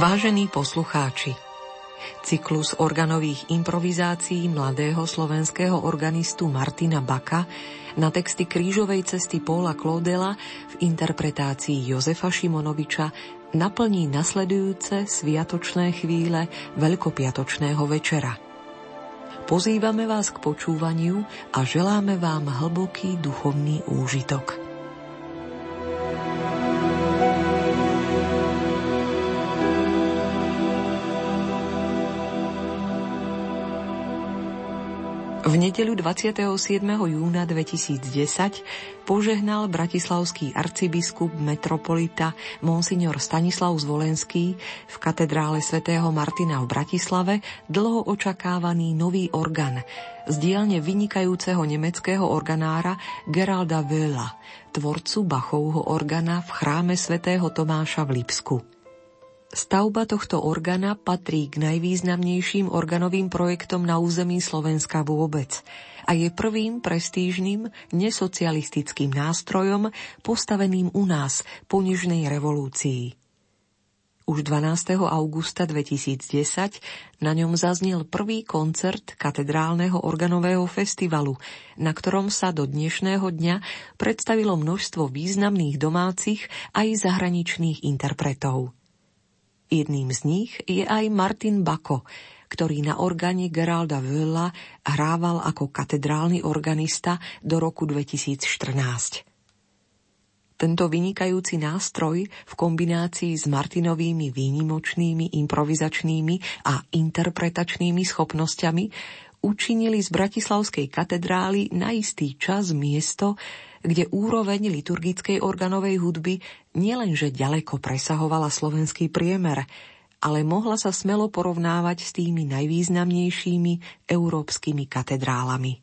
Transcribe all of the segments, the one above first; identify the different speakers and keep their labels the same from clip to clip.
Speaker 1: Vážení poslucháči, cyklus organových improvizácií mladého slovenského organistu Martina Baka na texty krížovej cesty Paula Klodela v interpretácii Jozefa Šimonoviča naplní nasledujúce sviatočné chvíle Veľkopiatočného večera. Pozývame vás k počúvaniu a želáme vám hlboký duchovný úžitok. V nedeľu 27. júna 2010 požehnal bratislavský arcibiskup metropolita Monsignor Stanislav Zvolenský v katedrále svätého Martina v Bratislave dlho očakávaný nový orgán z dielne vynikajúceho nemeckého organára Geralda Wöhla, tvorcu Bachovho organa v chráme svätého Tomáša v Lipsku. Stavba tohto organa patrí k najvýznamnejším organovým projektom na území Slovenska vôbec a je prvým prestížnym nesocialistickým nástrojom postaveným u nás po Nižnej revolúcii. Už 12. augusta 2010 na ňom zaznel prvý koncert katedrálneho organového festivalu, na ktorom sa do dnešného dňa predstavilo množstvo významných domácich aj zahraničných interpretov. Jedným z nich je aj Martin Bako, ktorý na orgáne Geralda Wöhla hrával ako katedrálny organista do roku 2014. Tento vynikajúci nástroj v kombinácii s Martinovými výnimočnými improvizačnými a interpretačnými schopnosťami učinili z Bratislavskej katedrály na istý čas miesto, kde úroveň liturgickej organovej hudby nielenže ďaleko presahovala slovenský priemer, ale mohla sa smelo porovnávať s tými najvýznamnejšími európskymi katedrálami.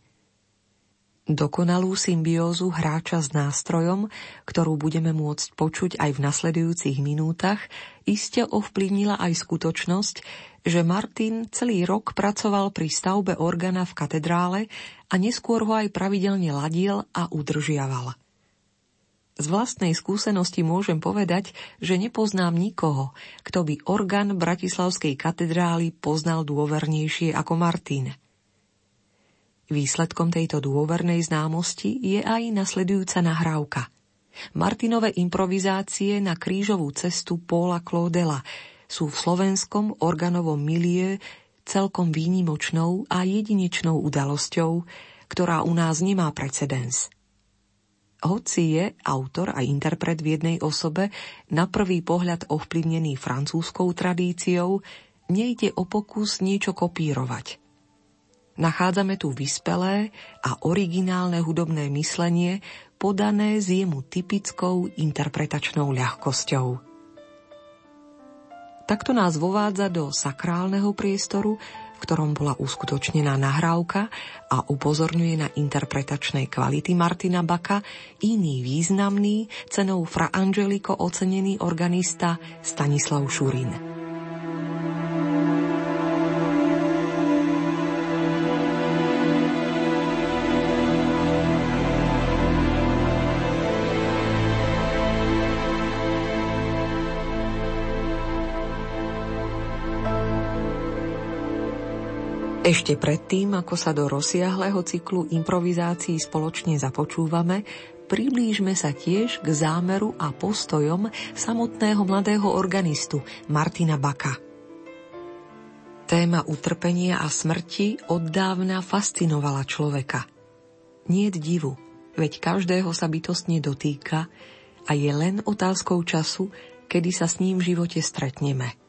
Speaker 1: Dokonalú symbiózu hráča s nástrojom, ktorú budeme môcť počuť aj v nasledujúcich minútach, iste ovplyvnila aj skutočnosť, že Martin celý rok pracoval pri stavbe organa v katedrále a neskôr ho aj pravidelne ladil a udržiaval. Z vlastnej skúsenosti môžem povedať, že nepoznám nikoho, kto by orgán Bratislavskej katedrály poznal dôvernejšie ako Martin – Výsledkom tejto dôvernej známosti je aj nasledujúca nahrávka. Martinové improvizácie na krížovú cestu Paula Claudela sú v slovenskom organovom milie celkom výnimočnou a jedinečnou udalosťou, ktorá u nás nemá precedens. Hoci je autor a interpret v jednej osobe na prvý pohľad ovplyvnený francúzskou tradíciou, nejde o pokus niečo kopírovať – Nachádzame tu vyspelé a originálne hudobné myslenie podané s jemu typickou interpretačnou ľahkosťou. Takto nás vovádza do sakrálneho priestoru, v ktorom bola uskutočnená nahrávka a upozorňuje na interpretačné kvality Martina Baka iný významný, cenou Fra Angelico ocenený organista Stanislav Šurin. Ešte predtým, ako sa do rozsiahleho cyklu improvizácií spoločne započúvame, priblížme sa tiež k zámeru a postojom samotného mladého organistu Martina Baka. Téma utrpenia a smrti oddávna fascinovala človeka. Nie divu, veď každého sa bytostne dotýka a je len otázkou času, kedy sa s ním v živote stretneme –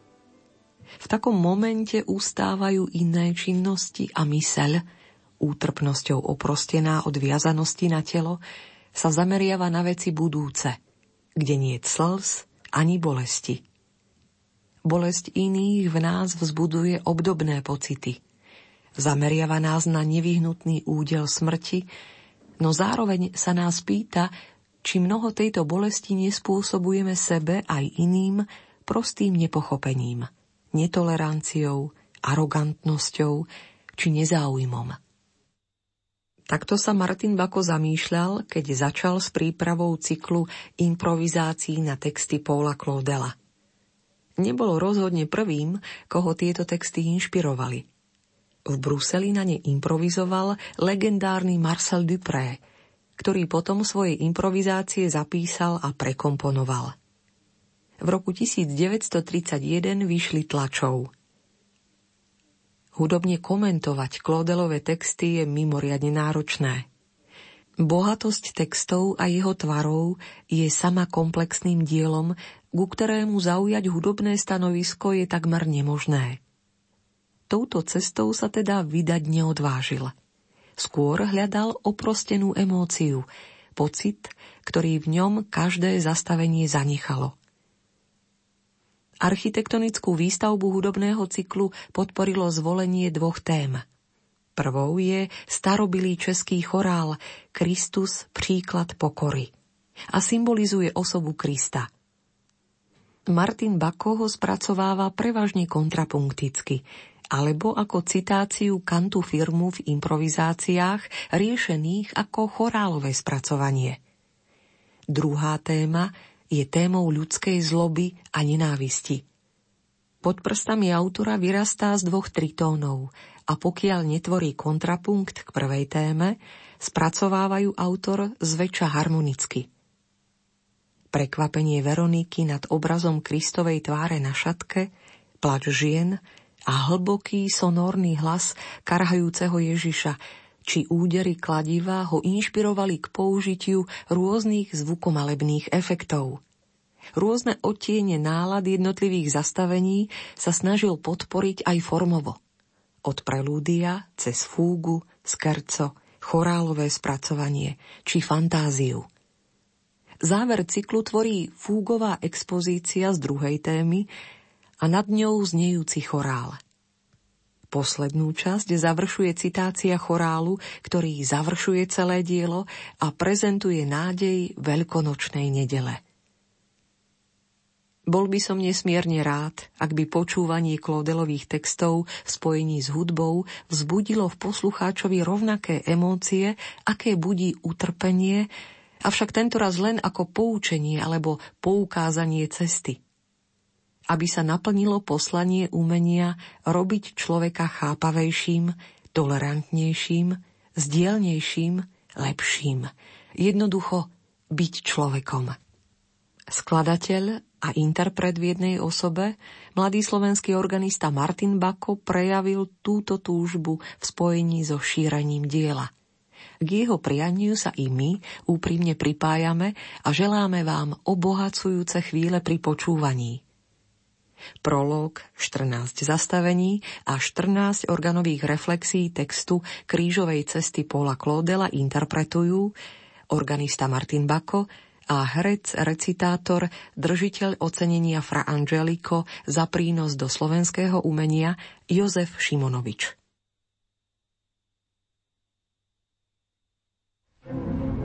Speaker 1: v takom momente ustávajú iné činnosti a myseľ, útrpnosťou oprostená od viazanosti na telo, sa zameriava na veci budúce, kde nie slz ani bolesti. Bolesť iných v nás vzbuduje obdobné pocity. Zameriava nás na nevyhnutný údel smrti, no zároveň sa nás pýta, či mnoho tejto bolesti nespôsobujeme sebe aj iným prostým nepochopením – netoleranciou, arogantnosťou či nezáujmom. Takto sa Martin Bako zamýšľal, keď začal s prípravou cyklu improvizácií na texty Paula Claudela. nebol rozhodne prvým, koho tieto texty inšpirovali. V Bruseli na ne improvizoval legendárny Marcel Dupré, ktorý potom svoje improvizácie zapísal a prekomponoval. V roku 1931 vyšli tlačov. Hudobne komentovať Klodelové texty je mimoriadne náročné. Bohatosť textov a jeho tvarov je sama komplexným dielom, ku ktorému zaujať hudobné stanovisko je takmer nemožné. Touto cestou sa teda vydať neodvážil. Skôr hľadal oprostenú emóciu, pocit, ktorý v ňom každé zastavenie zanechalo. Architektonickú výstavbu hudobného cyklu podporilo zvolenie dvoch tém. Prvou je starobilý český chorál Kristus príklad pokory a symbolizuje osobu Krista – Martin Bako ho spracováva prevažne kontrapunkticky, alebo ako citáciu kantu firmu v improvizáciách riešených ako chorálové spracovanie. Druhá téma je témou ľudskej zloby a nenávisti. Pod prstami autora vyrastá z dvoch tritónov a pokiaľ netvorí kontrapunkt k prvej téme, spracovávajú autor zväčša harmonicky – prekvapenie Veroniky nad obrazom Kristovej tváre na šatke, plač žien a hlboký sonórny hlas karhajúceho Ježiša, či údery kladiva ho inšpirovali k použitiu rôznych zvukomalebných efektov. Rôzne odtiene nálad jednotlivých zastavení sa snažil podporiť aj formovo. Od prelúdia cez fúgu, skerco, chorálové spracovanie či fantáziu – Záver cyklu tvorí fúgová expozícia z druhej témy a nad ňou znejúci chorál. Poslednú časť završuje citácia chorálu, ktorý završuje celé dielo a prezentuje nádej veľkonočnej nedele. Bol by som nesmierne rád, ak by počúvanie Klodelových textov v spojení s hudbou vzbudilo v poslucháčovi rovnaké emócie, aké budí utrpenie, avšak tentoraz len ako poučenie alebo poukázanie cesty. Aby sa naplnilo poslanie umenia robiť človeka chápavejším, tolerantnejším, zdielnejším, lepším. Jednoducho byť človekom. Skladateľ a interpret v jednej osobe, mladý slovenský organista Martin Bako prejavil túto túžbu v spojení so šírením diela – k jeho prianiu sa i my úprimne pripájame a želáme vám obohacujúce chvíle pri počúvaní. Prolog, 14 zastavení a 14 organových reflexí textu Krížovej cesty Paula Claudela interpretujú organista Martin Bako a herec, recitátor, držiteľ ocenenia Fra Angelico za prínos do slovenského umenia Jozef Šimonovič.
Speaker 2: Stalo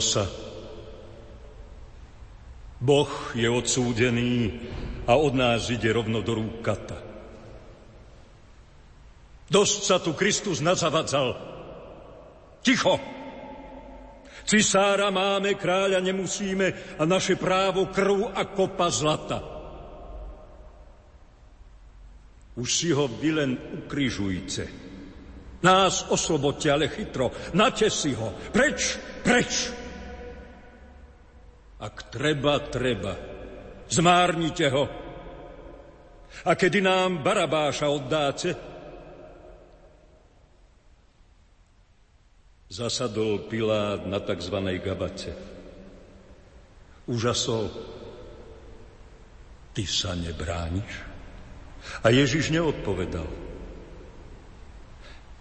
Speaker 2: sa. Boh je odsúdený a od nás ide rovno do rúk. Dosť sa tu Kristus nazavadzal. Ticho! Cisára máme, kráľa nemusíme a naše právo krv a kopa zlata. Už si ho vy len ukrižujte. Nás oslobodte, ale chytro. Nate si ho. Preč, preč. Ak treba, treba. Zmárnite ho. A kedy nám Barabáša oddáte, zasadol Pilát na tzv. gabate. Úžasol. Ty sa nebrániš? A Ježiš neodpovedal.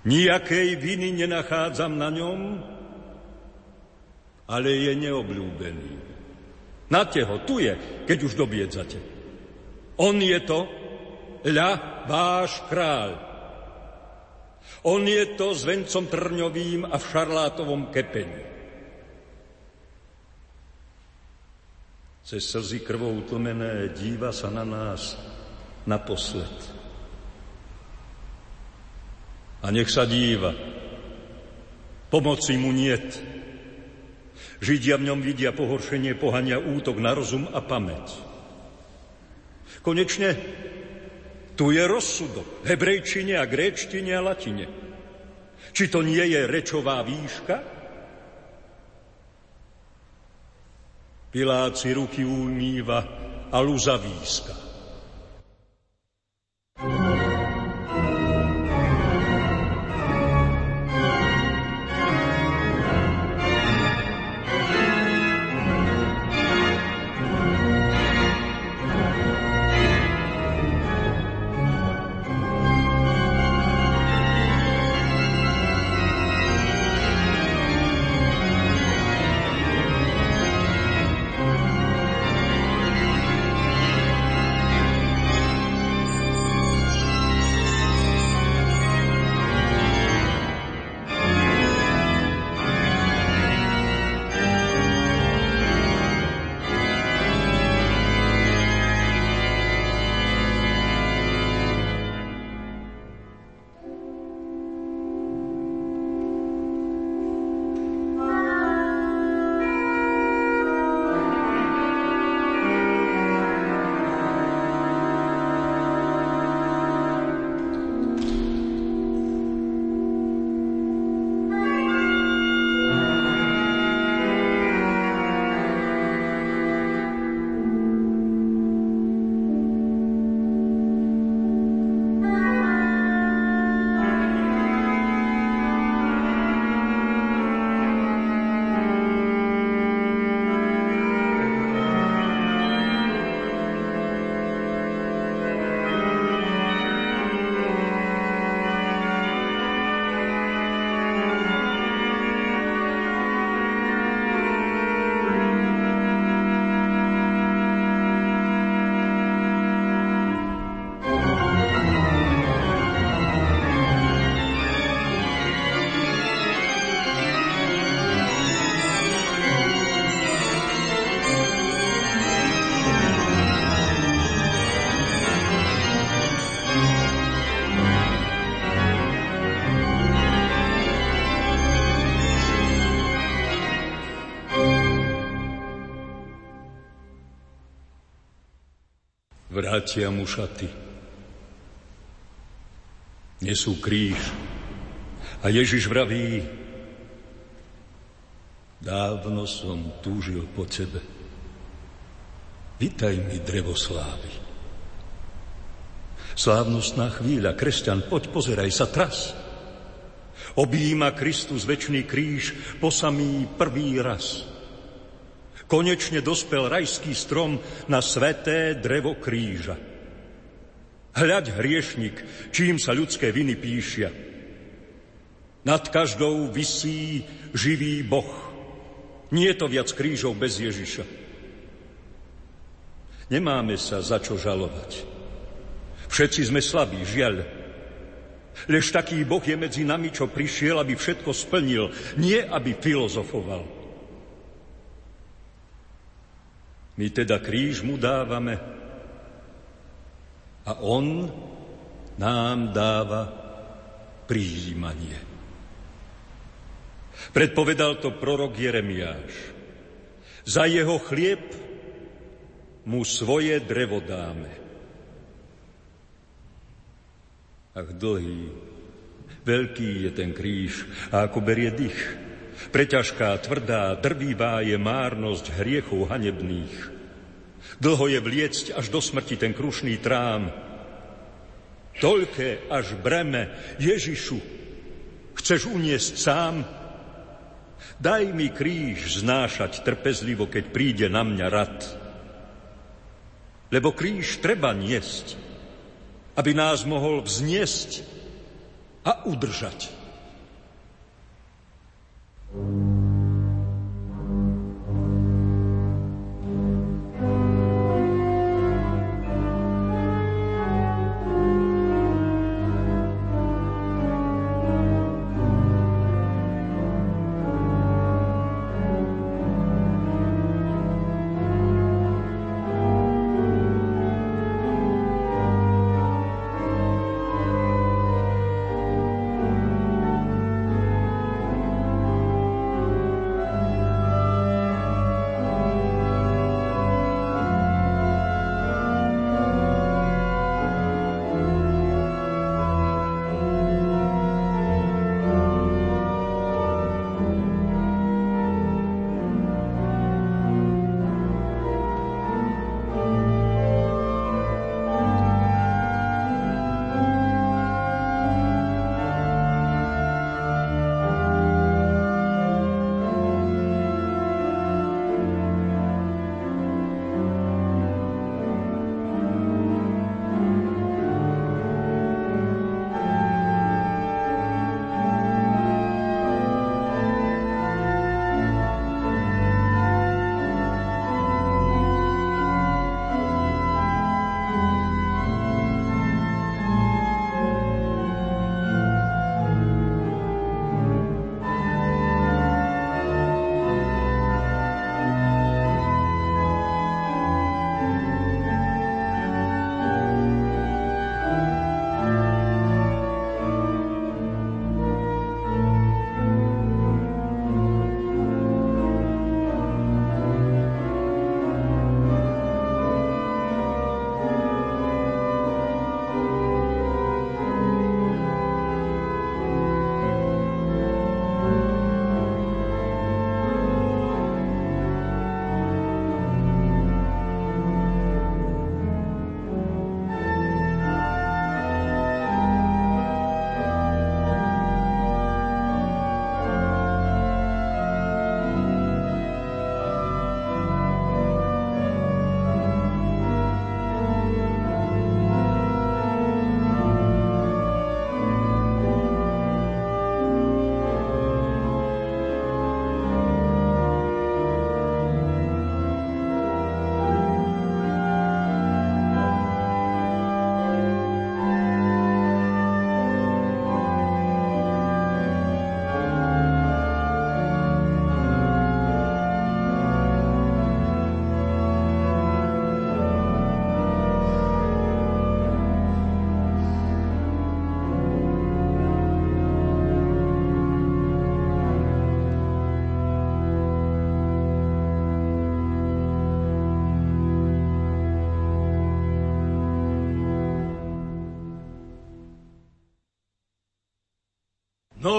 Speaker 2: Nijakej viny nenachádzam na ňom, ale je neobľúbený. Na teho, tu je, keď už dobiedzate. On je to, ľa, váš kráľ. On je to s vencom trňovým a v šarlátovom kepení. Cez slzy krvou tlmené díva sa na nás naposled. A nech sa díva. Pomoci mu niet. Židia v ňom vidia pohoršenie, pohania útok na rozum a pamäť. Konečne tu je rozsudok v hebrejčine a gréčtine a latine. Či to nie je rečová výška? Piláci ruky umýva a luza výska. Vrátia mu šaty. Nesú kríž. A Ježiš vraví, dávno som túžil po tebe. Vitaj mi drevo slávy. Slávnostná chvíľa, kresťan, poď, pozeraj sa, tras. Objíma Kristus väčší kríž po samý prvý raz. Konečne dospel rajský strom na sveté drevo kríža. Hľaď hriešnik, čím sa ľudské viny píšia. Nad každou visí živý Boh. Nie je to viac krížov bez Ježiša. Nemáme sa za čo žalovať. Všetci sme slabí, žiaľ. Lež taký Boh je medzi nami, čo prišiel, aby všetko splnil, nie aby filozofoval. My teda kríž mu dávame a on nám dáva príjmanie. Predpovedal to prorok Jeremiáš. Za jeho chlieb mu svoje drevo dáme. Ach, dlhý, veľký je ten kríž a ako berie dých. Preťažká, tvrdá, drvivá je márnosť hriechov hanebných. Dlho je vliecť až do smrti ten krušný trám. Toľké až breme, Ježišu, chceš uniesť sám? Daj mi kríž znášať trpezlivo, keď príde na mňa rad. Lebo kríž treba niesť, aby nás mohol vzniesť a udržať. Thank you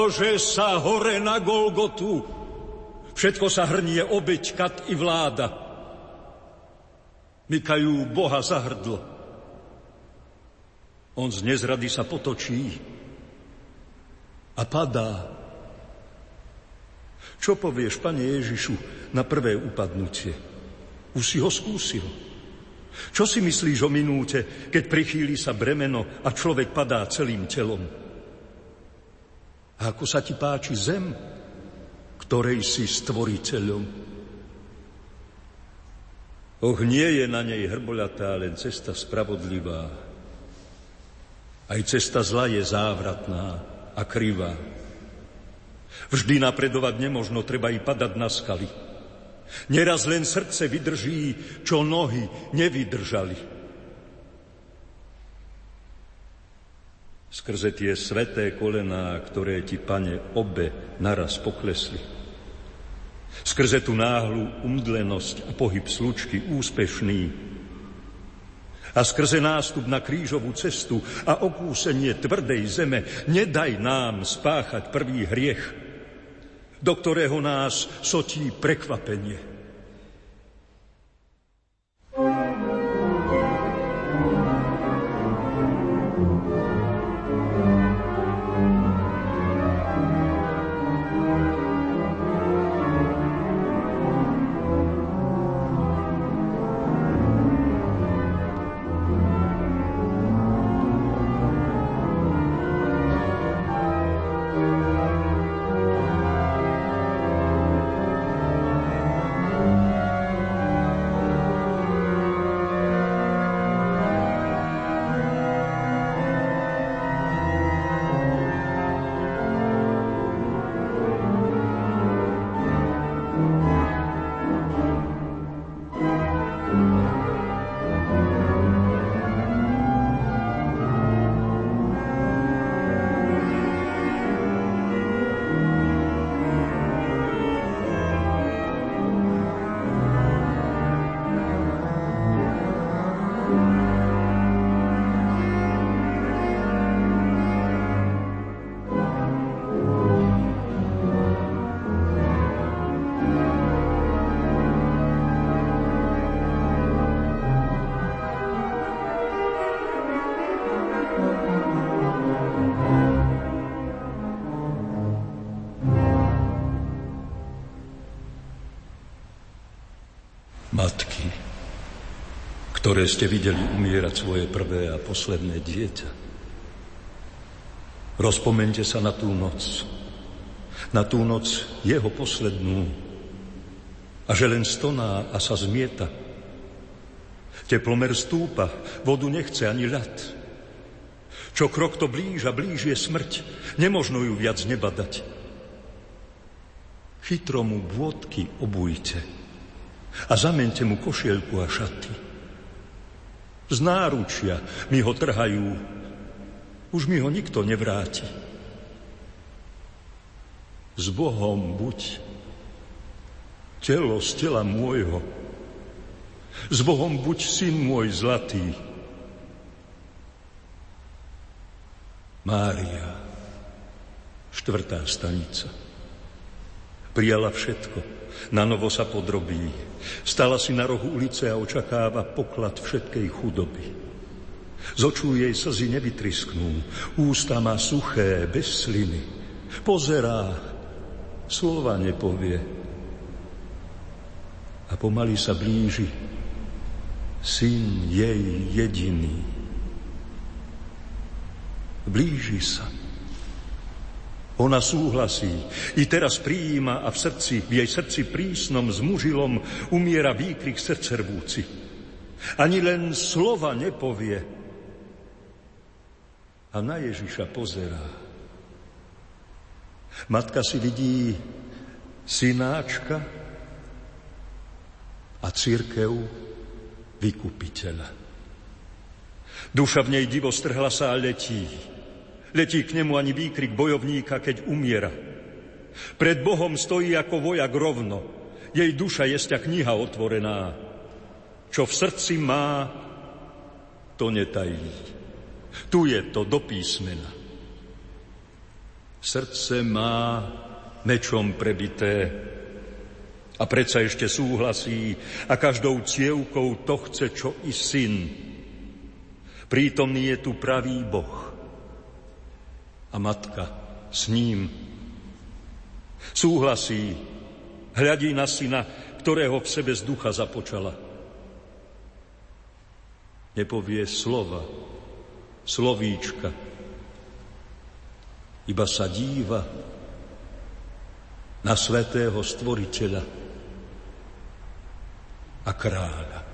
Speaker 2: Nože sa hore na Golgotu. Všetko sa hrnie obeď, kat i vláda. Mykajú Boha za hrdlo. On z nezrady sa potočí a padá. Čo povieš, Pane Ježišu, na prvé upadnutie? Už si ho skúsil. Čo si myslíš o minúte, keď prichýli sa bremeno a človek padá celým telom? A ako sa ti páči zem, ktorej si stvoriteľom. Och, nie je na nej hrboľatá len cesta spravodlivá. Aj cesta zla je závratná a krivá. Vždy napredovať nemožno, treba i padať na skaly. Neraz len srdce vydrží, čo nohy nevydržali. Skrze tie sveté kolená, ktoré ti, pane, obe naraz poklesli. Skrze tú náhlu umdlenosť a pohyb slučky úspešný, a skrze nástup na krížovú cestu a okúsenie tvrdej zeme nedaj nám spáchať prvý hriech, do ktorého nás sotí prekvapenie. Ktoré ste videli umierať svoje prvé a posledné dieťa. Rozpomente sa na tú noc, na tú noc jeho poslednú a že len stoná a sa zmieta. Teplomer stúpa, vodu nechce ani ľad. Čo krok to blíž a blíž je smrť, nemožno ju viac nebadať. Chytro mu bôdky obujte a zamente mu košielku a šaty. Z náručia mi ho trhajú. Už mi ho nikto nevráti. S Bohom buď. Telo z tela môjho. S Bohom buď syn môj zlatý. Mária, štvrtá stanica. Prijala všetko, na novo sa podrobí, Stala si na rohu ulice a očakáva poklad všetkej chudoby. Z očú jej slzy nevytrisknú, ústa má suché, bez sliny. Pozerá, slova nepovie. A pomaly sa blíži syn jej jediný. Blíži sa. Ona súhlasí. I teraz prijíma a v srdci, v jej srdci prísnom s mužilom umiera výkrik srdcervúci. Ani len slova nepovie. A na Ježiša pozerá. Matka si vidí synáčka a církev vykupiteľa. Duša v nej divo strhla sa a letí. Letí k nemu ani výkrik bojovníka, keď umiera. Pred Bohom stojí ako vojak rovno. Jej duša je sťa kniha otvorená. Čo v srdci má, to netají. Tu je to do písmena. Srdce má mečom prebité a predsa ešte súhlasí a každou cievkou to chce, čo i syn. Prítomný je tu pravý Boh a matka s ním. Súhlasí, hľadí na syna, ktorého v sebe z ducha započala. Nepovie slova, slovíčka, iba sa díva na svetého stvoriteľa a kráľa.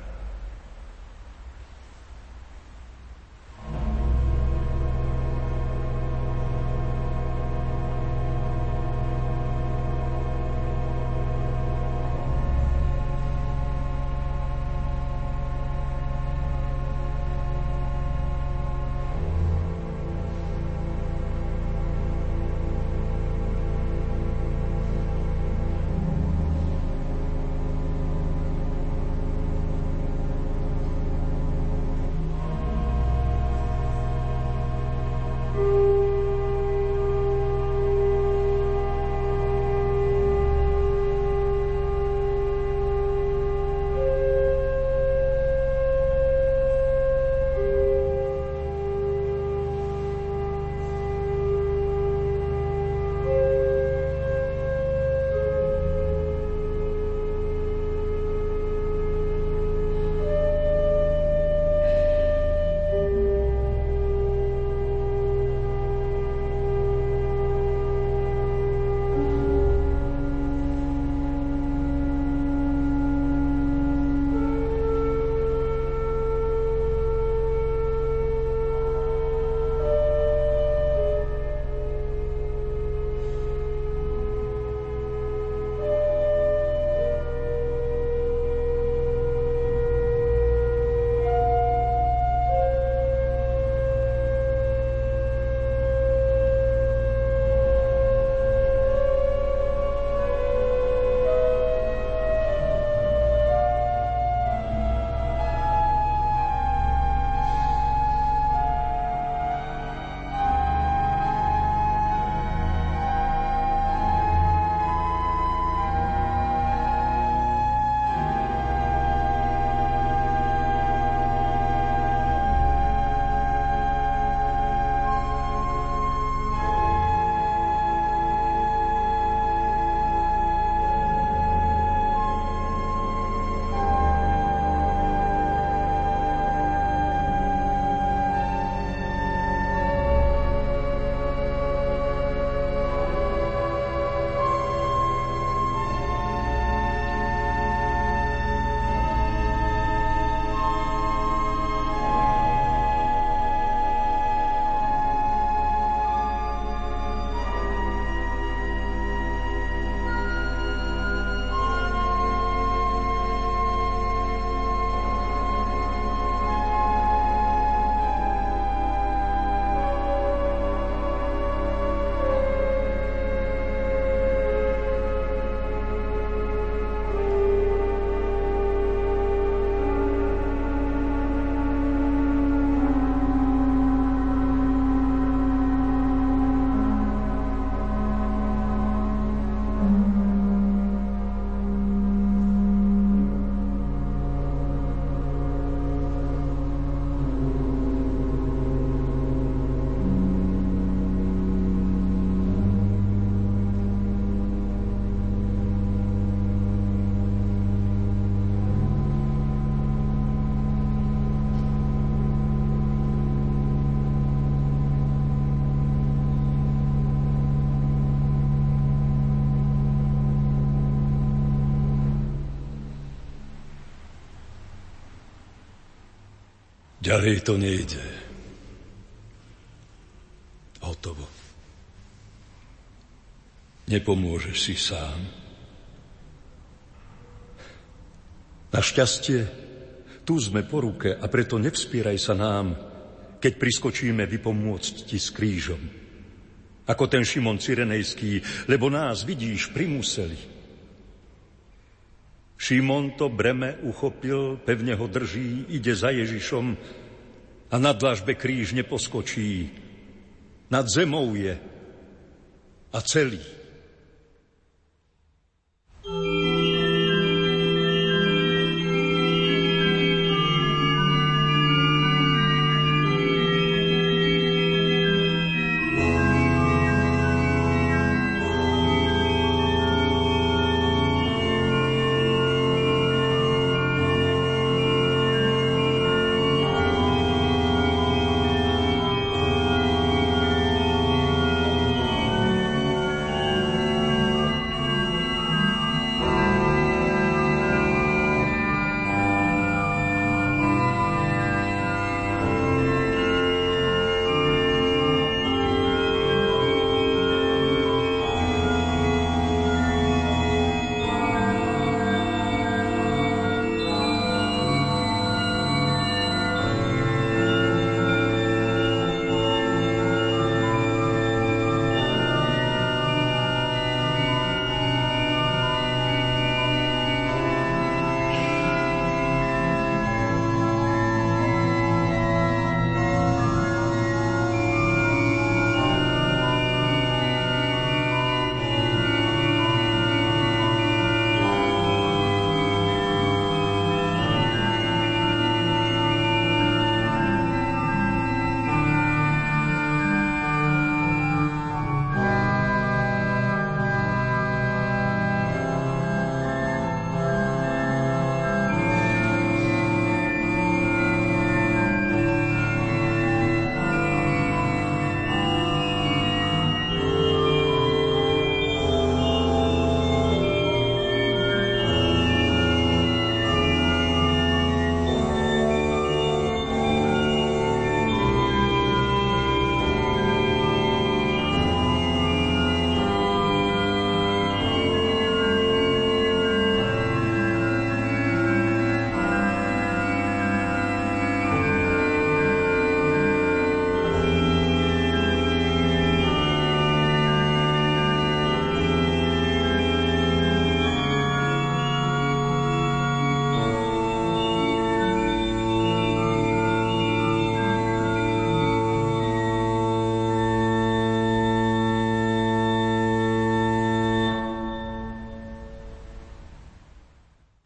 Speaker 2: Ďalej to nejde. Hotovo. Nepomôžeš si sám. Našťastie, tu sme po ruke a preto nevspíraj sa nám, keď priskočíme vypomôcť ti s krížom. Ako ten Šimon Cyrenejský, lebo nás, vidíš, primuseli. Šimon to breme uchopil, pevne ho drží, ide za Ježišom a na dlažbe kríž neposkočí. Nad zemou je a celý.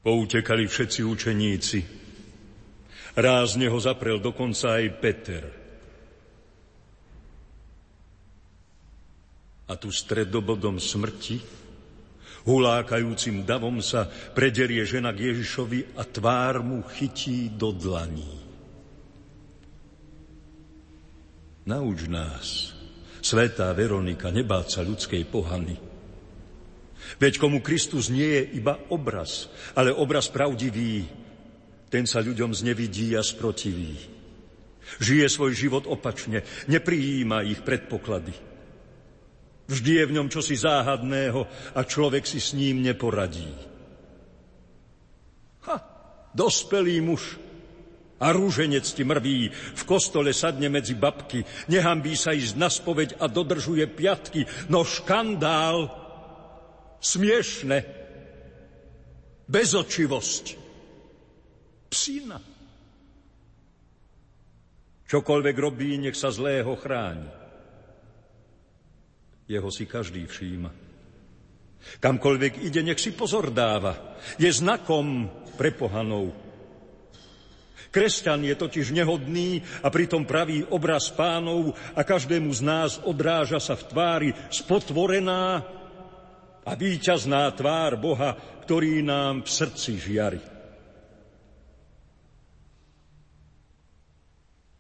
Speaker 2: Poutekali všetci učeníci. Rázne ho zaprel dokonca aj Peter. A tu stredobodom smrti, hulákajúcim davom sa prederie žena k Ježišovi a tvár mu chytí do dlaní. Nauč nás, svetá Veronika, nebáť sa ľudskej pohany, Veď komu Kristus nie je iba obraz, ale obraz pravdivý, ten sa ľuďom znevidí a sprotiví. Žije svoj život opačne, neprijíma ich predpoklady. Vždy je v ňom čosi záhadného a človek si s ním neporadí. Ha, dospelý muž a rúženec ti mrví, v kostole sadne medzi babky, nehambí sa ísť na spoveď a dodržuje piatky, no škandál smiešne, bezočivosť, psina. Čokoľvek robí, nech sa zlého chráni. Jeho si každý všíma. Kamkoľvek ide, nech si pozor dáva. Je znakom pre pohanov. Kresťan je totiž nehodný a pritom pravý obraz pánov a každému z nás odráža sa v tvári spotvorená a víťazná tvár Boha, ktorý nám v srdci žiari.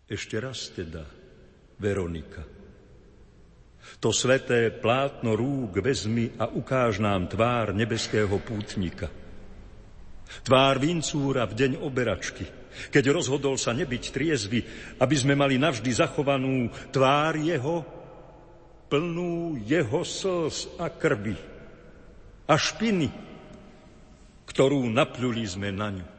Speaker 2: Ešte raz teda, Veronika. To sveté plátno rúk vezmi a ukáž nám tvár nebeského pútnika. Tvár vincúra v deň oberačky, keď rozhodol sa nebyť triezvy, aby sme mali navždy zachovanú tvár jeho, plnú jeho slz a krvi a špiny, ktorú napľuli sme na ňu.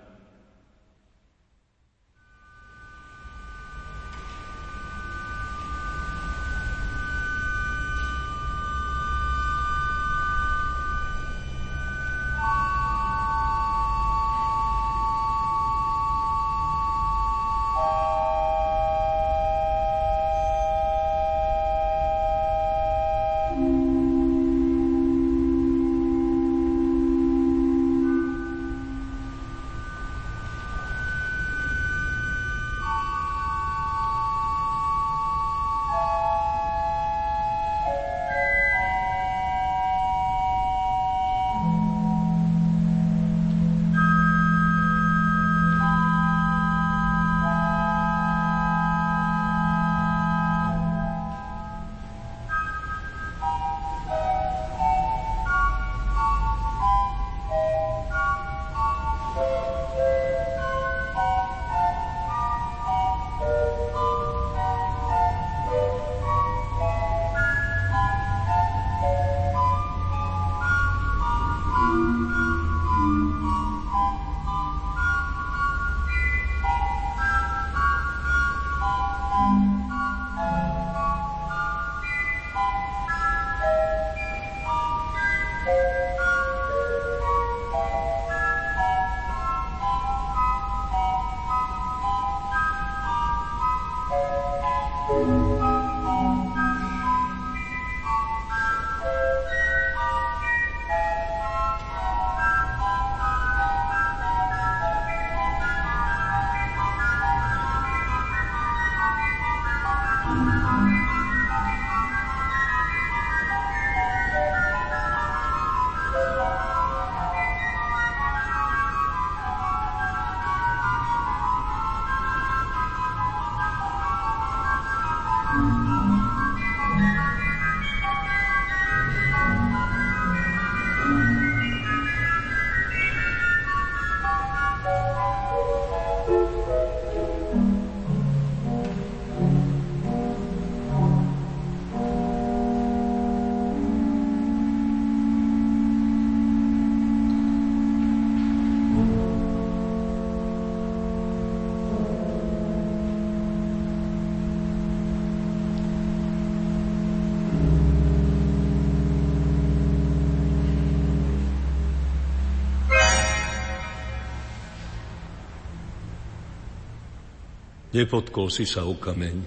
Speaker 2: Nepotkol si sa o kameň.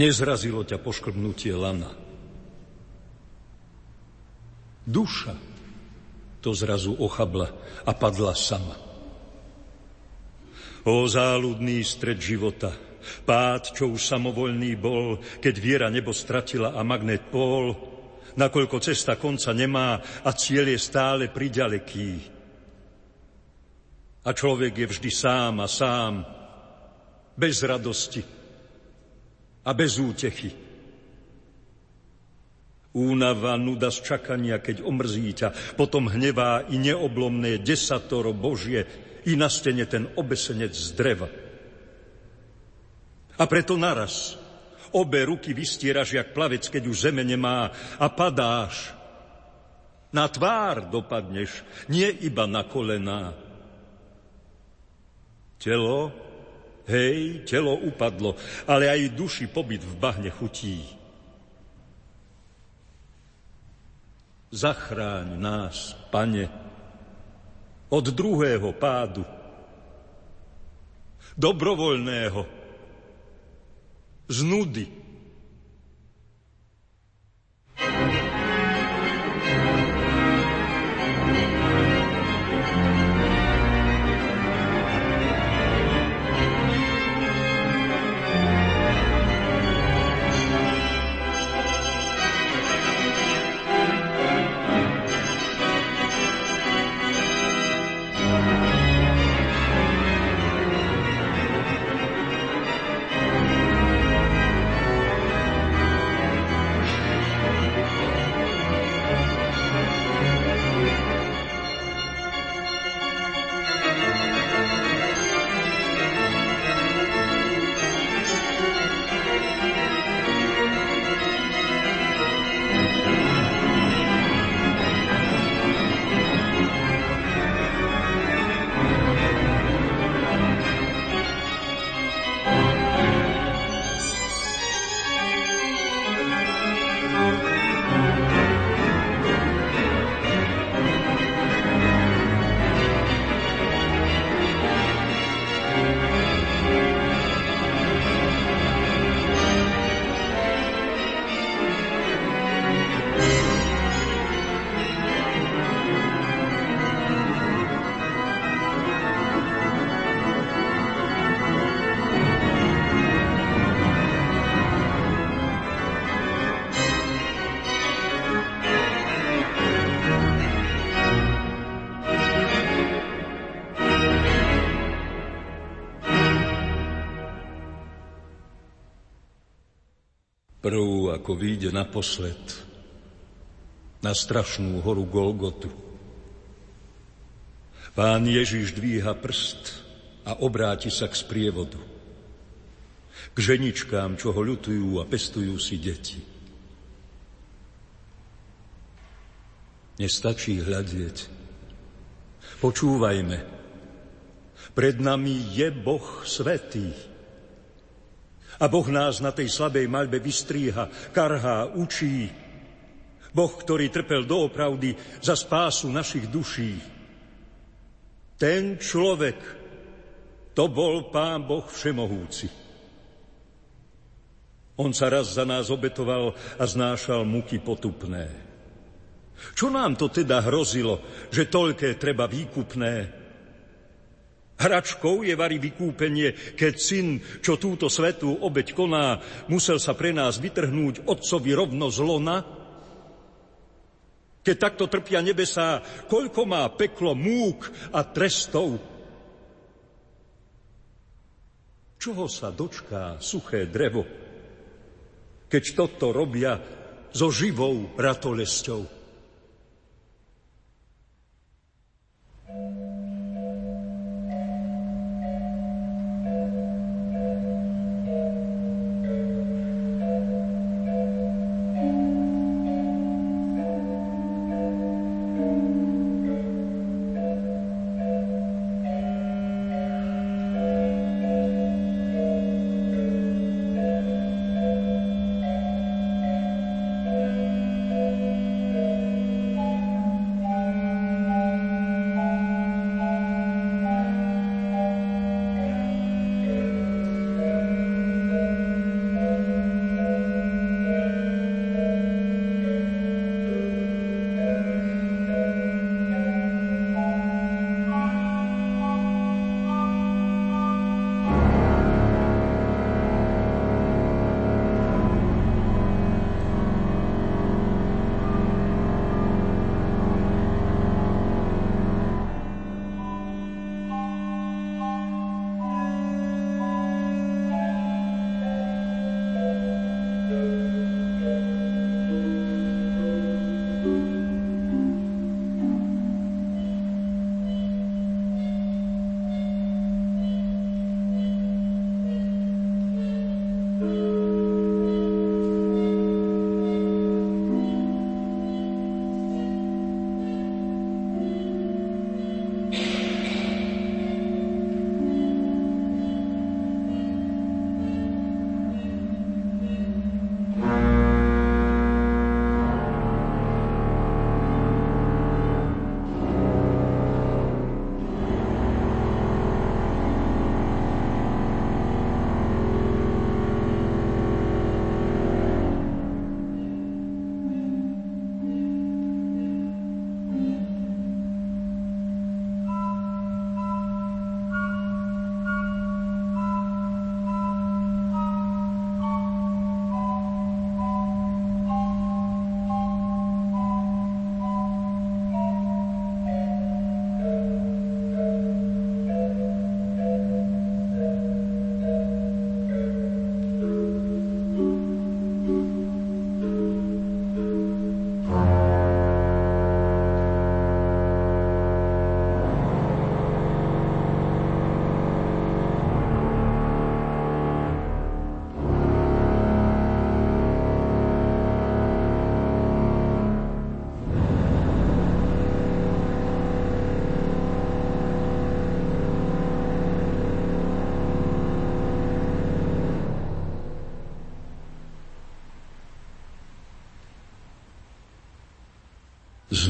Speaker 2: Nezrazilo ťa poškrbnutie lana. Duša to zrazu ochabla a padla sama. O záľudný stred života, pád, čo už samovolný bol, keď viera nebo stratila a magnet pól, nakoľko cesta konca nemá a cieľ je stále priďaleký. A človek je vždy sám a sám, bez radosti a bez útechy. Únava, nuda z čakania, keď omrzí ťa, potom hnevá i neoblomné desatoro Božie i na stene ten obesenec z dreva. A preto naraz obe ruky vystieraš, jak plavec, keď už zeme nemá a padáš. Na tvár dopadneš, nie iba na kolená. Telo, hej, telo upadlo, ale aj duši pobyt v bahne chutí. Zachráň nás, pane, od druhého pádu, dobrovoľného, z nudy, Prv, ako vyjde naposled na strašnú horu Golgotu. Pán Ježiš dvíha prst a obráti sa k sprievodu. K ženičkám, čo ho ľutujú a pestujú si deti. Nestačí hľadieť. Počúvajme. Pred nami je Boh svetý. A Boh nás na tej slabej maľbe vystríha, karhá, učí. Boh, ktorý trpel doopravdy za spásu našich duší. Ten človek, to bol Pán Boh Všemohúci. On sa raz za nás obetoval a znášal muky potupné. Čo nám to teda hrozilo, že toľké treba výkupné? Hračkou je vari vykúpenie, keď syn, čo túto svetú obeď koná, musel sa pre nás vytrhnúť otcovi rovno z lona? Keď takto trpia nebesá, koľko má peklo múk a trestov? Čoho sa dočká suché drevo, keď toto robia so živou ratolesťou?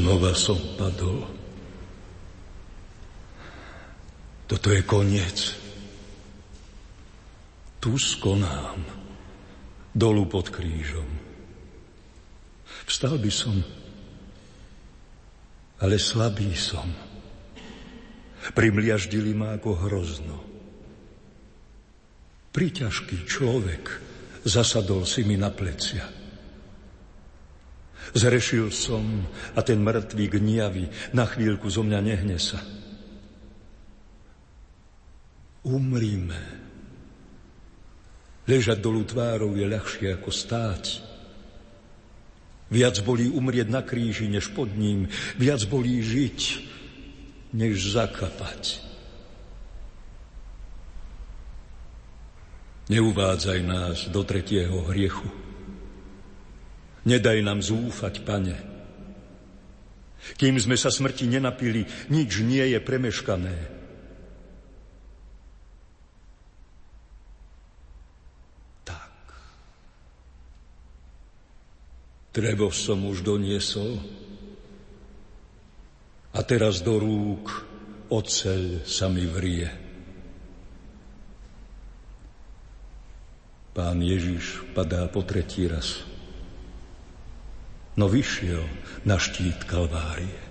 Speaker 2: Znova som padol. Toto je koniec. Tu skonám. Dolu pod krížom. Vstal by som, ale slabý som. Primliaždili ma ako hrozno. Priťažký človek zasadol si mi na plecia. Zrešil som a ten mŕtvý gniavý na chvíľku zo mňa nehne sa. Umríme. Ležať dolu tvárou je ľahšie ako stáť. Viac bolí umrieť na kríži, než pod ním. Viac bolí žiť, než zakapať. Neuvádzaj nás do tretieho hriechu. Nedaj nám zúfať, pane. Kým sme sa smrti nenapili, nič nie je premeškané. Drevo som už doniesol a teraz do rúk oceľ sa mi vrie. Pán Ježiš padá po tretí raz, no vyšiel na štít Kalvárie.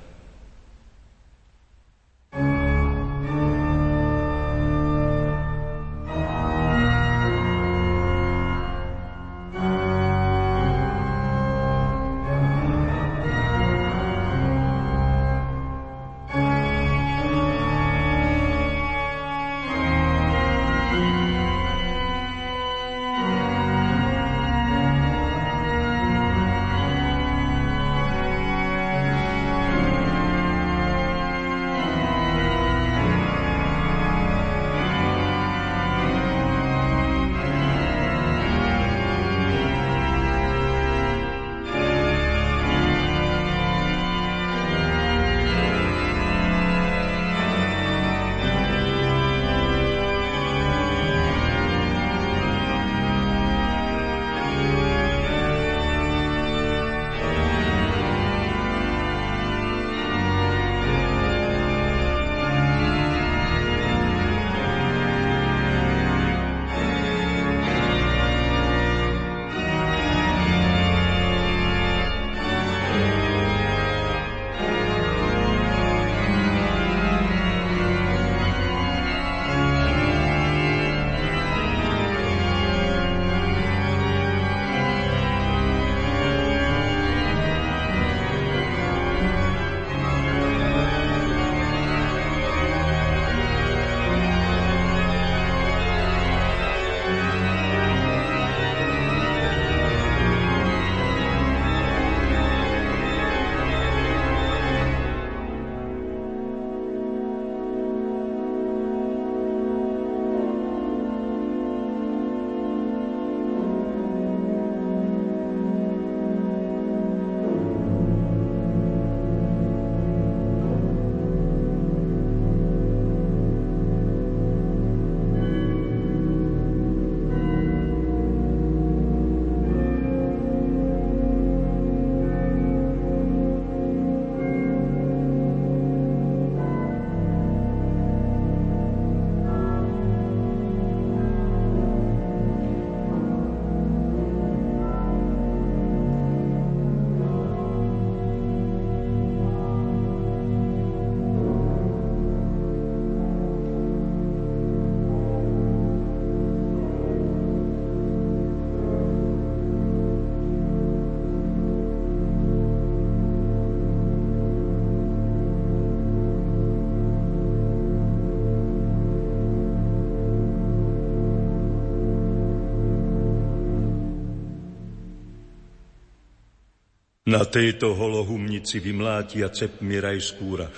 Speaker 2: Na tejto holohumnici vymlátia cepmi rajskú raž.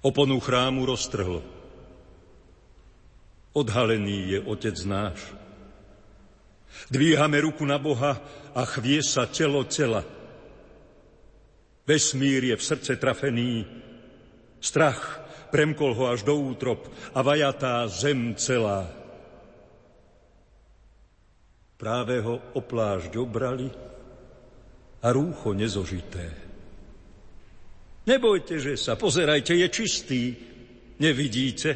Speaker 2: Oponu chrámu roztrhlo. Odhalený je Otec náš. Dvíhame ruku na Boha a chvie sa telo cela. Vesmír je v srdce trafený, strach premkol ho až do útrop a vajatá zem celá. Práve ho plášť obrali a rúcho nezožité. Nebojte, že sa, pozerajte, je čistý, nevidíte.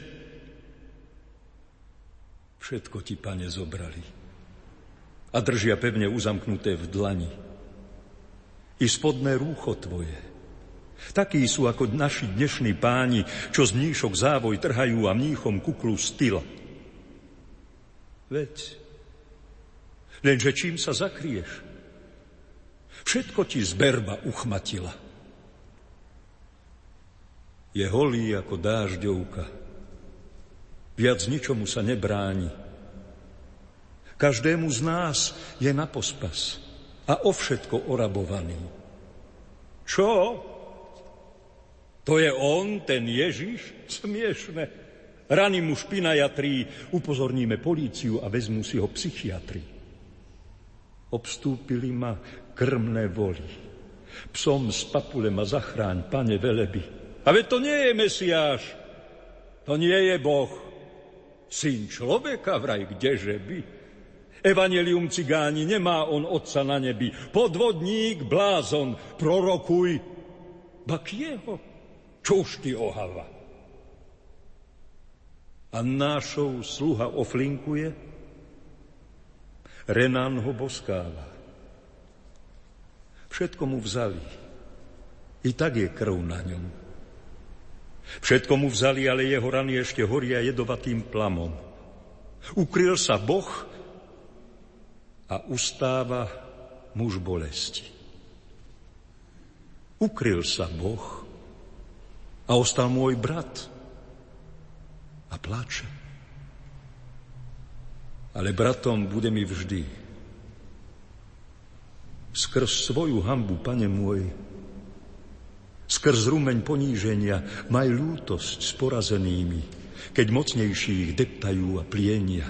Speaker 2: Všetko ti, pane, zobrali a držia pevne uzamknuté v dlani. I spodné rúcho tvoje. Takí sú ako naši dnešní páni, čo z mníšok závoj trhajú a mníchom kuklu styl. Veď Lenže čím sa zakrieš? Všetko ti zberba uchmatila. Je holý ako dážďovka. Viac ničomu sa nebráni. Každému z nás je na pospas a o všetko orabovaný. Čo? To je on, ten Ježiš? Smiešne. Rany mu špina jatrí, upozorníme políciu a vezmú si ho psychiatri. Obstúpili ma krmné voli. Psom z papule ma zachráň, pane veleby. A veď to nie je Mesiáš, to nie je Boh. Syn človeka vraj, kdeže by? Evangelium cigáni, nemá on otca na nebi. Podvodník, blázon, prorokuj. Ba jeho? Čuž ty ohava? A nášou sluha oflinkuje? Renan ho boskáva. Všetko mu vzali. I tak je krv na ňom. Všetko mu vzali, ale jeho rany ešte horia jedovatým plamom. Ukryl sa Boh a ustáva muž bolesti. Ukryl sa Boh a ostal môj brat a plače. Ale bratom bude mi vždy. Skrz svoju hambu, pane môj, skrz rumeň poníženia, maj ľútosť s porazenými, keď mocnejších deptajú a plienia.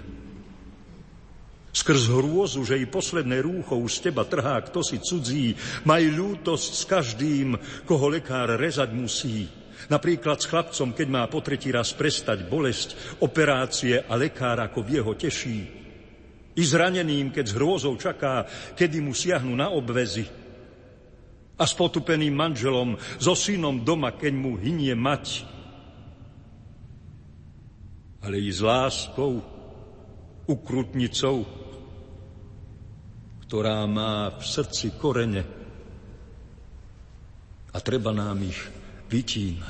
Speaker 2: Skrz hrôzu, že i posledné rúcho už z teba trhá kto si cudzí, maj ľútosť s každým, koho lekár rezať musí, Napríklad s chlapcom, keď má po tretí raz prestať bolesť, operácie a lekár ako v jeho teší. I zraneným, keď s hrôzou čaká, kedy mu siahnu na obvezy. A s potupeným manželom, so synom doma, keď mu hynie mať. Ale i s láskou, ukrutnicou, ktorá má v srdci korene. A treba nám ich Причин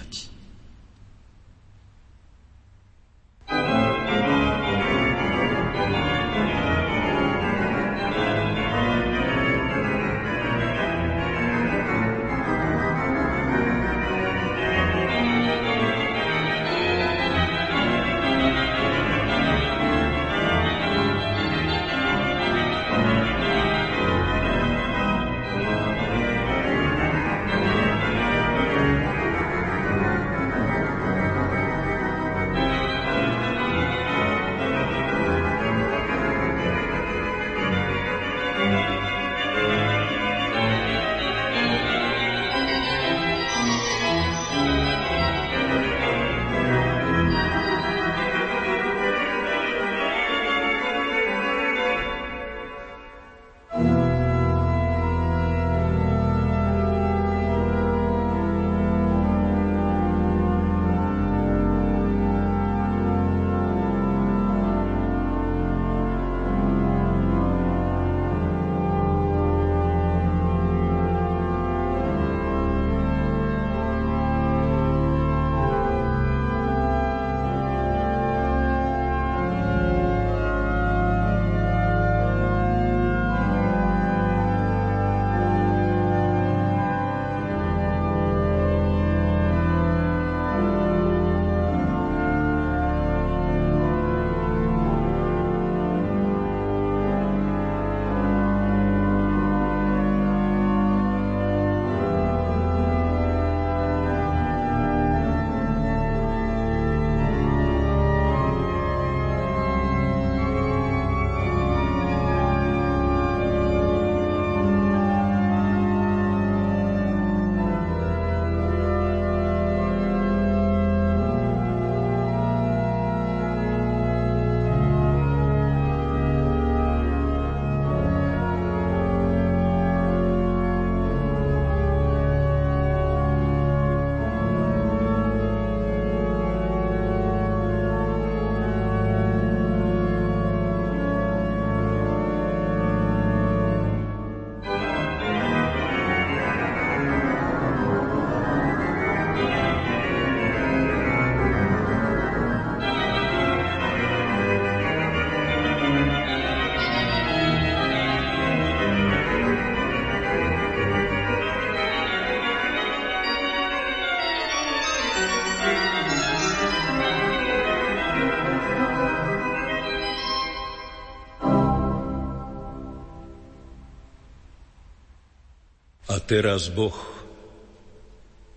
Speaker 2: teraz Boh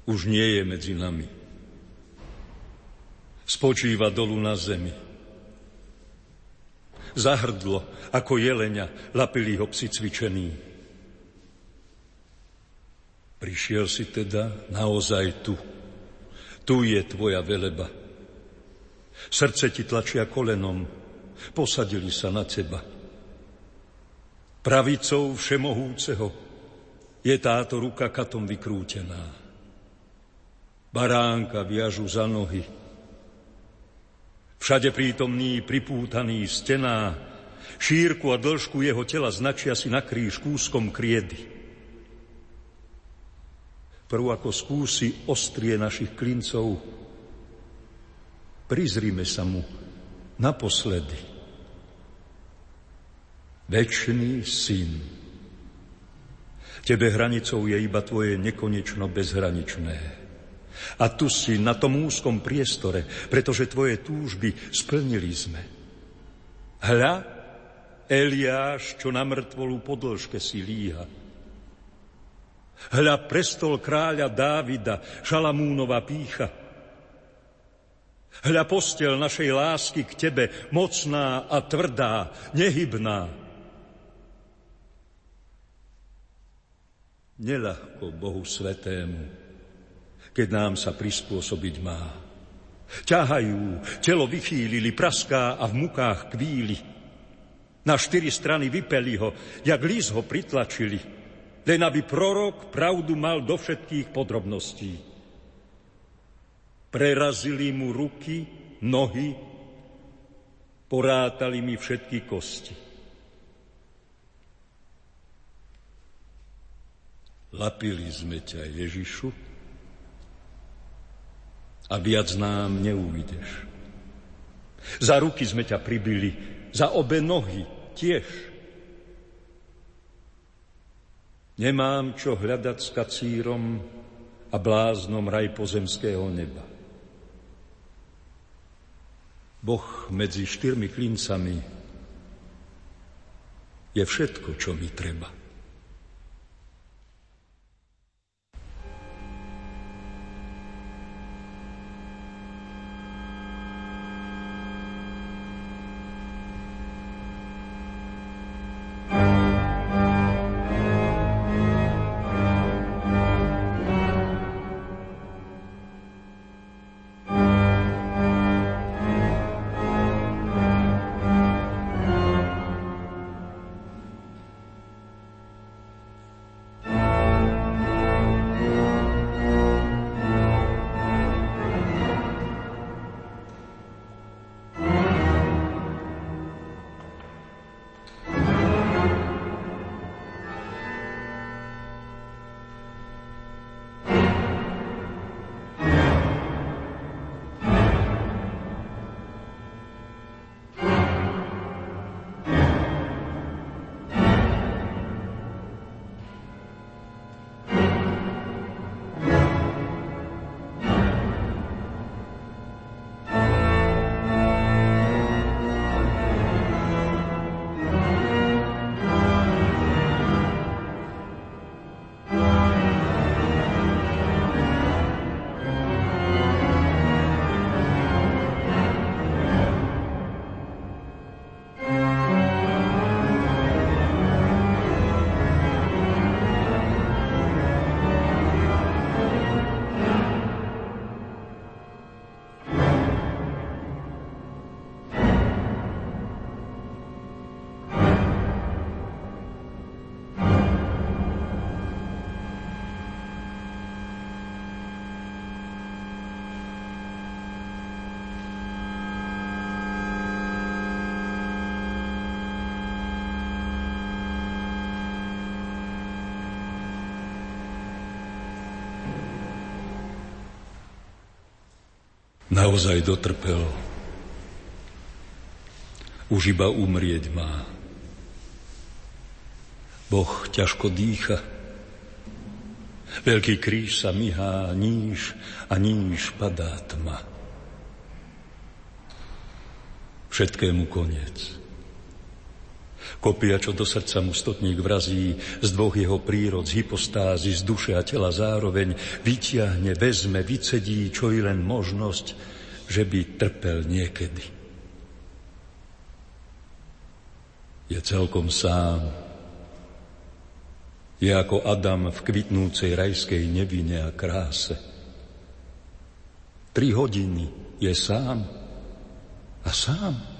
Speaker 2: už nie je medzi nami. Spočíva dolu na zemi. Zahrdlo, ako jelenia, lapili ho psi cvičení. Prišiel si teda naozaj tu. Tu je tvoja veleba. Srdce ti tlačia kolenom, posadili sa na teba. Pravicou všemohúceho je táto ruka katom vykrútená. Baránka viažu za nohy. Všade prítomný, pripútaný, stená, šírku a dĺžku jeho tela značia si na kríž kúskom kriedy. Prv ako skúsi ostrie našich klincov, prizrime sa mu naposledy. Večný syn. Tebe hranicou je iba tvoje nekonečno bezhraničné. A tu si na tom úzkom priestore, pretože tvoje túžby splnili sme. Hľa, Eliáš, čo na mŕtvolu podĺžke si líha. Hľa, prestol kráľa Dávida, Šalamúnova pícha. Hľa, postel našej lásky k tebe, mocná a tvrdá, nehybná. Nelahko Bohu Svetému, keď nám sa prispôsobiť má. Ťahajú, telo vychýlili, praská a v mukách kvíli. Na štyri strany vypeli ho, jak líz ho pritlačili, len aby prorok pravdu mal do všetkých podrobností. Prerazili mu ruky, nohy, porátali mi všetky kosti. Lapili sme ťa, Ježišu, a viac nám neuvideš. Za ruky sme ťa pribili, za obe nohy tiež. Nemám čo hľadať s kacírom a bláznom raj pozemského neba. Boh medzi štyrmi klincami je všetko, čo mi treba. Naozaj dotrpel. Už iba umrieť má. Boh ťažko dýcha. Veľký kríž sa myhá níž a níž padá tma. Všetkému koniec. Kopia, čo do srdca mu stotník vrazí, z dvoch jeho prírod, z hypostázy, z duše a tela zároveň, vytiahne, vezme, vycedí, čo i len možnosť, že by trpel niekedy. Je celkom sám. Je ako Adam v kvitnúcej rajskej nevine a kráse. Tri hodiny je sám a sám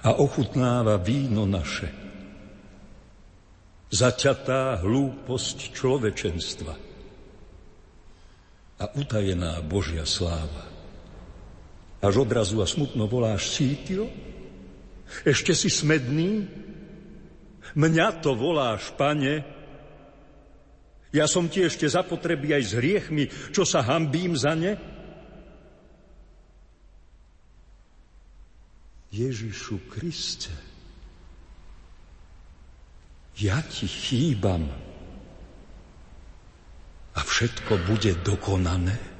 Speaker 2: a ochutnáva víno naše. Zaťatá hlúposť človečenstva a utajená Božia sláva. Až odrazu a smutno voláš, cítil? Ešte si smedný? Mňa to voláš, pane? Ja som ti ešte zapotreby aj s hriechmi, čo sa hambím za ne? Ježišu Kriste, ja ti chýbam a všetko bude dokonané?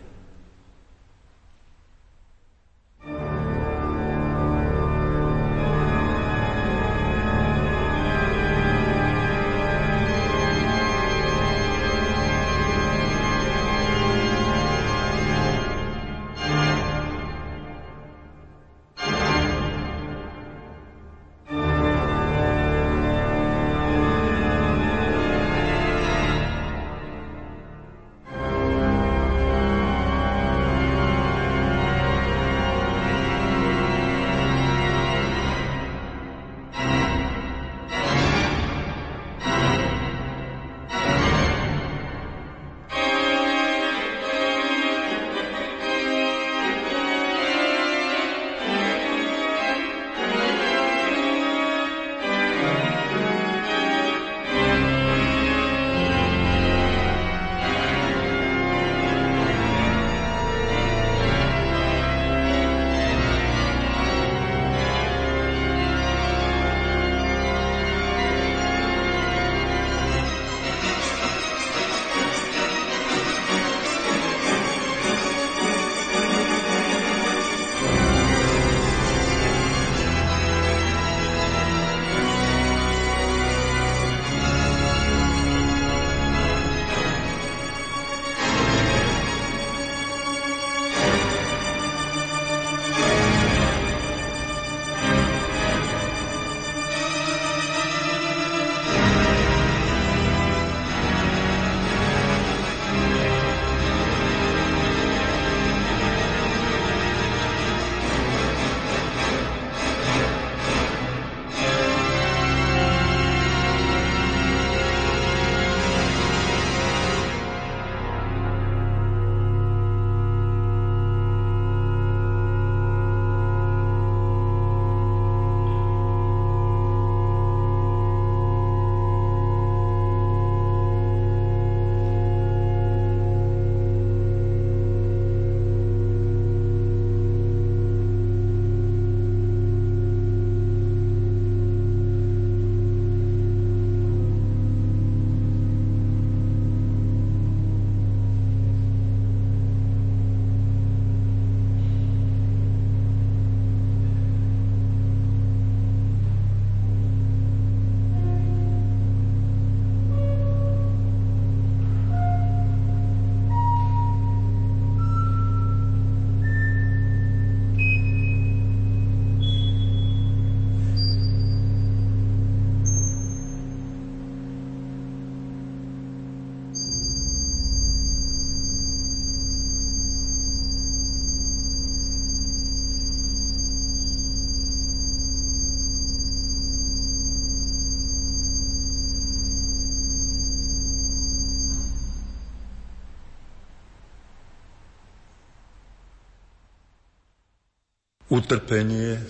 Speaker 2: Utrpenie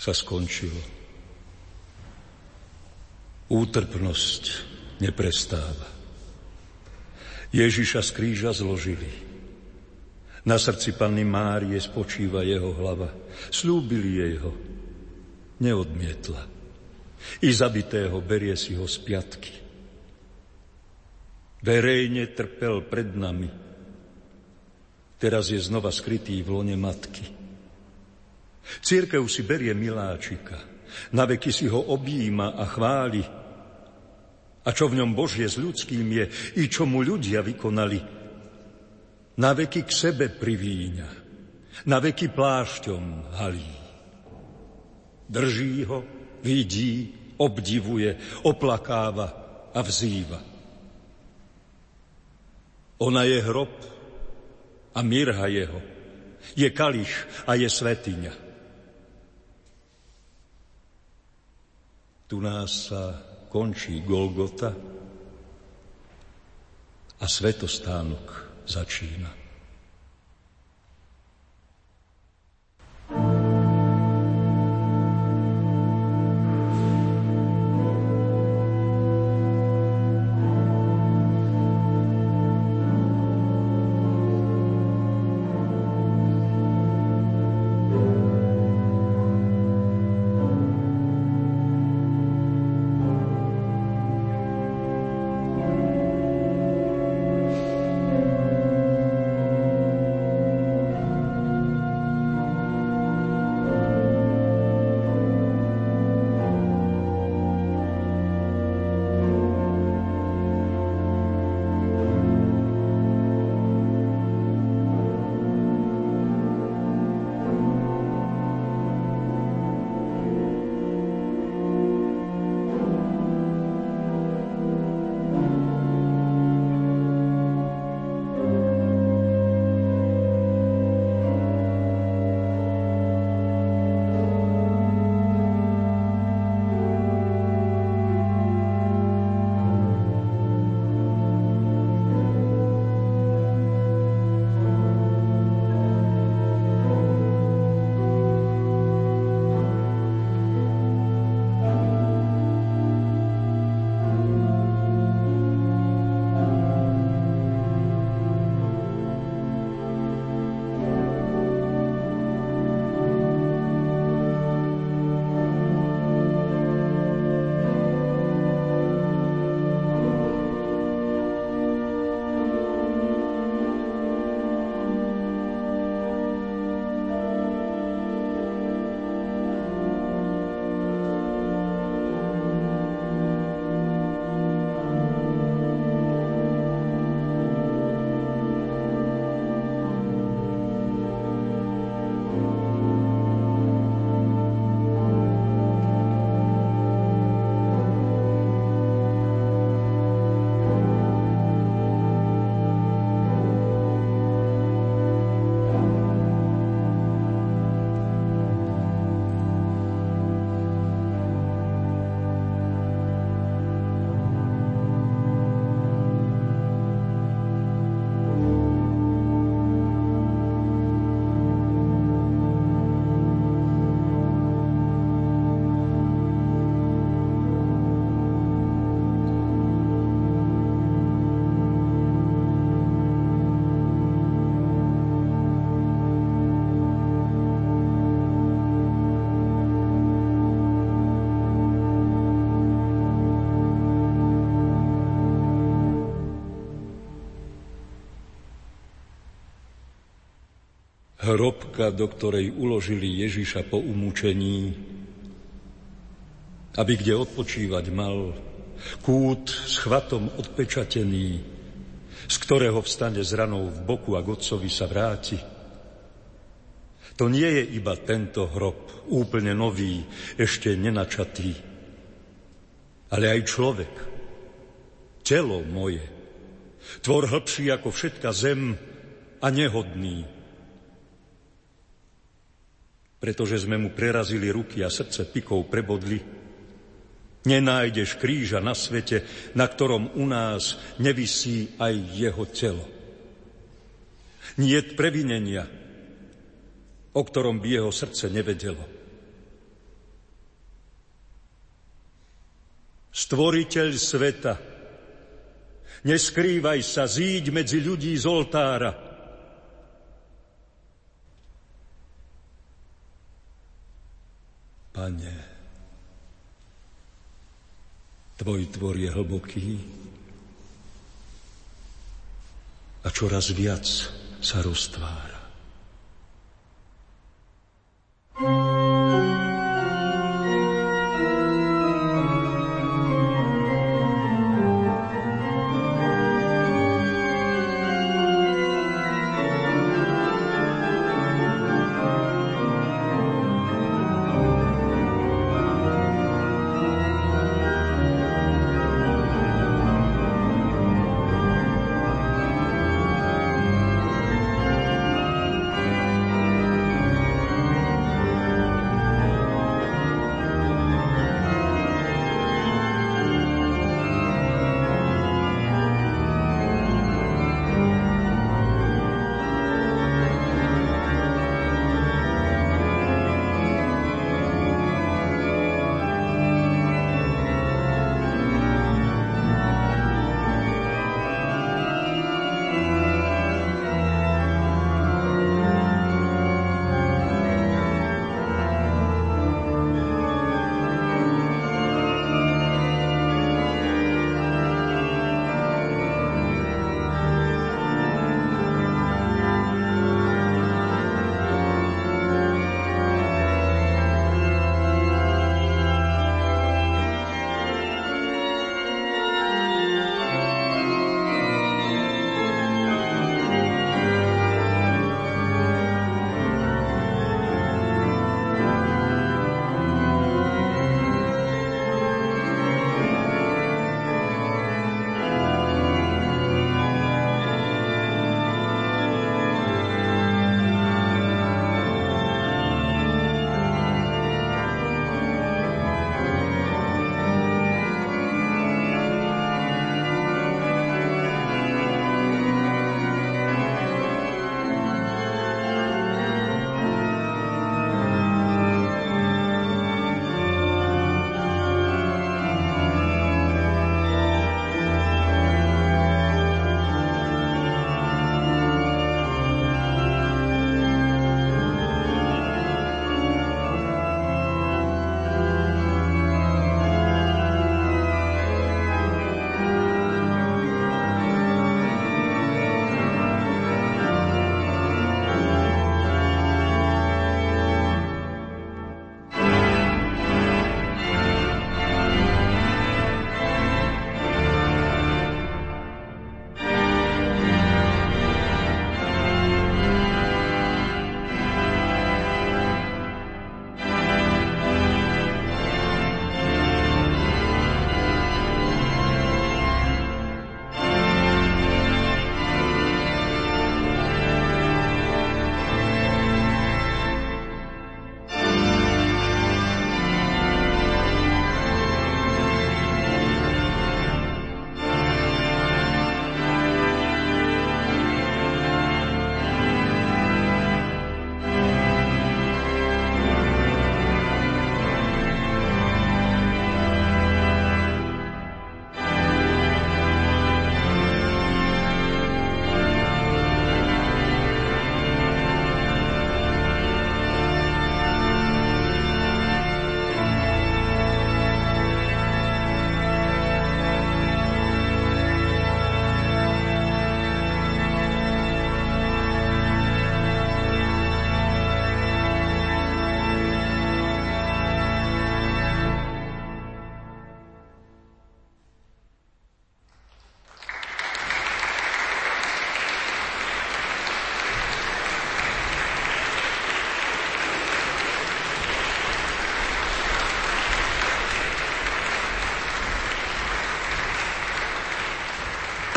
Speaker 2: sa skončilo. Útrpnosť neprestáva. Ježiša z kríža zložili. Na srdci Panny Márie spočíva jeho hlava. Slúbili jej ho. Neodmietla. I zabitého berie si ho z piatky. Verejne trpel pred nami, Teraz je znova skrytý v lone matky. Církev si berie miláčika, na veky si ho objíma a chváli. A čo v ňom Božie s ľudským je, i čo mu ľudia vykonali, na veky k sebe privíňa, na veky plášťom halí. Drží ho, vidí, obdivuje, oplakáva a vzýva. Ona je hrob a mirha jeho, je kališ a je svetiňa. Tu nás sa končí Golgota a svetostánok začína. Hrobka, do ktorej uložili Ježiša po umúčení, aby kde odpočívať mal, kút s chvatom odpečatený, z ktorého vstane z ranou v boku a Godcovi sa vráti. To nie je iba tento hrob, úplne nový, ešte nenačatý, ale aj človek, telo moje, tvor hlbší ako všetka zem a nehodný, pretože sme mu prerazili ruky a srdce pikou prebodli. Nenájdeš kríža na svete, na ktorom u nás nevisí aj jeho telo. Niet previnenia, o ktorom by jeho srdce nevedelo. Stvoriteľ sveta, neskrývaj sa, zíď medzi ľudí z oltára, Pane, Tvoj tvor je hlboký a čoraz viac sa roztvára. thank you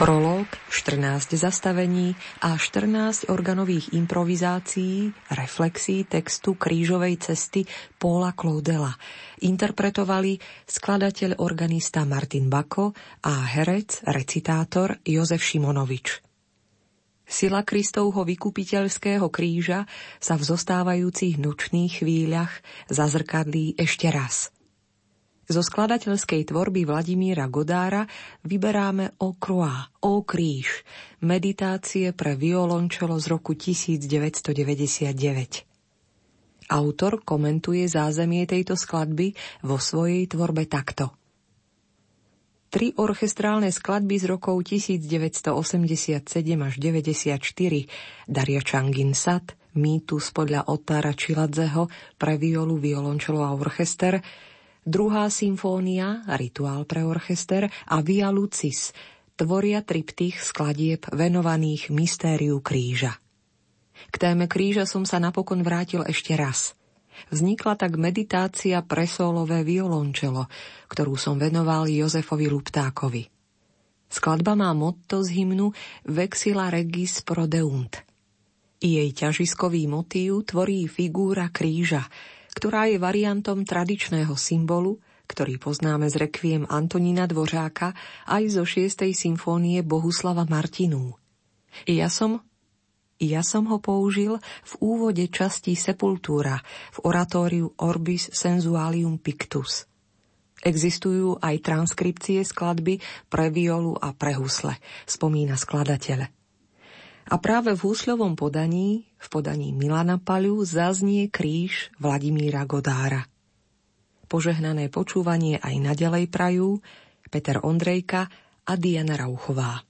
Speaker 1: Prolog, 14 zastavení a 14 organových improvizácií, reflexí textu krížovej cesty Paula Claudela interpretovali skladateľ organista Martin Bako a herec, recitátor Jozef Šimonovič. Sila Kristovho vykupiteľského kríža sa v zostávajúcich nočných chvíľach zazrkadlí ešte raz – zo skladateľskej tvorby Vladimíra Godára vyberáme O Croix, O kríž, meditácie pre violončelo z roku 1999. Autor komentuje zázemie tejto skladby vo svojej tvorbe takto. Tri orchestrálne skladby z rokov 1987 až 94 Daria Changin Sat, Mýtus podľa Otára Čiladzeho pre violu, violončelo a orchester Druhá symfónia, rituál pre orchester a Via Lucis tvoria triptych skladieb venovaných mystériu kríža. K téme kríža som sa napokon vrátil ešte raz. Vznikla tak meditácia pre solové violončelo, ktorú som venoval Jozefovi Luptákovi. Skladba má motto z hymnu Vexila regis pro deunt. Jej ťažiskový motív tvorí figúra kríža, ktorá je variantom tradičného symbolu, ktorý poznáme z rekviem Antonína Dvořáka aj zo 6. symfónie Bohuslava Martinú. Ja som ja som ho použil v úvode časti Sepultúra v oratóriu Orbis Sensualium Pictus. Existujú aj transkripcie skladby pre violu a pre husle, spomína skladateľ. A práve v húsľovom podaní, v podaní Milana Paľu, zaznie kríž Vladimíra Godára. Požehnané počúvanie aj naďalej prajú Peter Ondrejka a Diana Rauchová.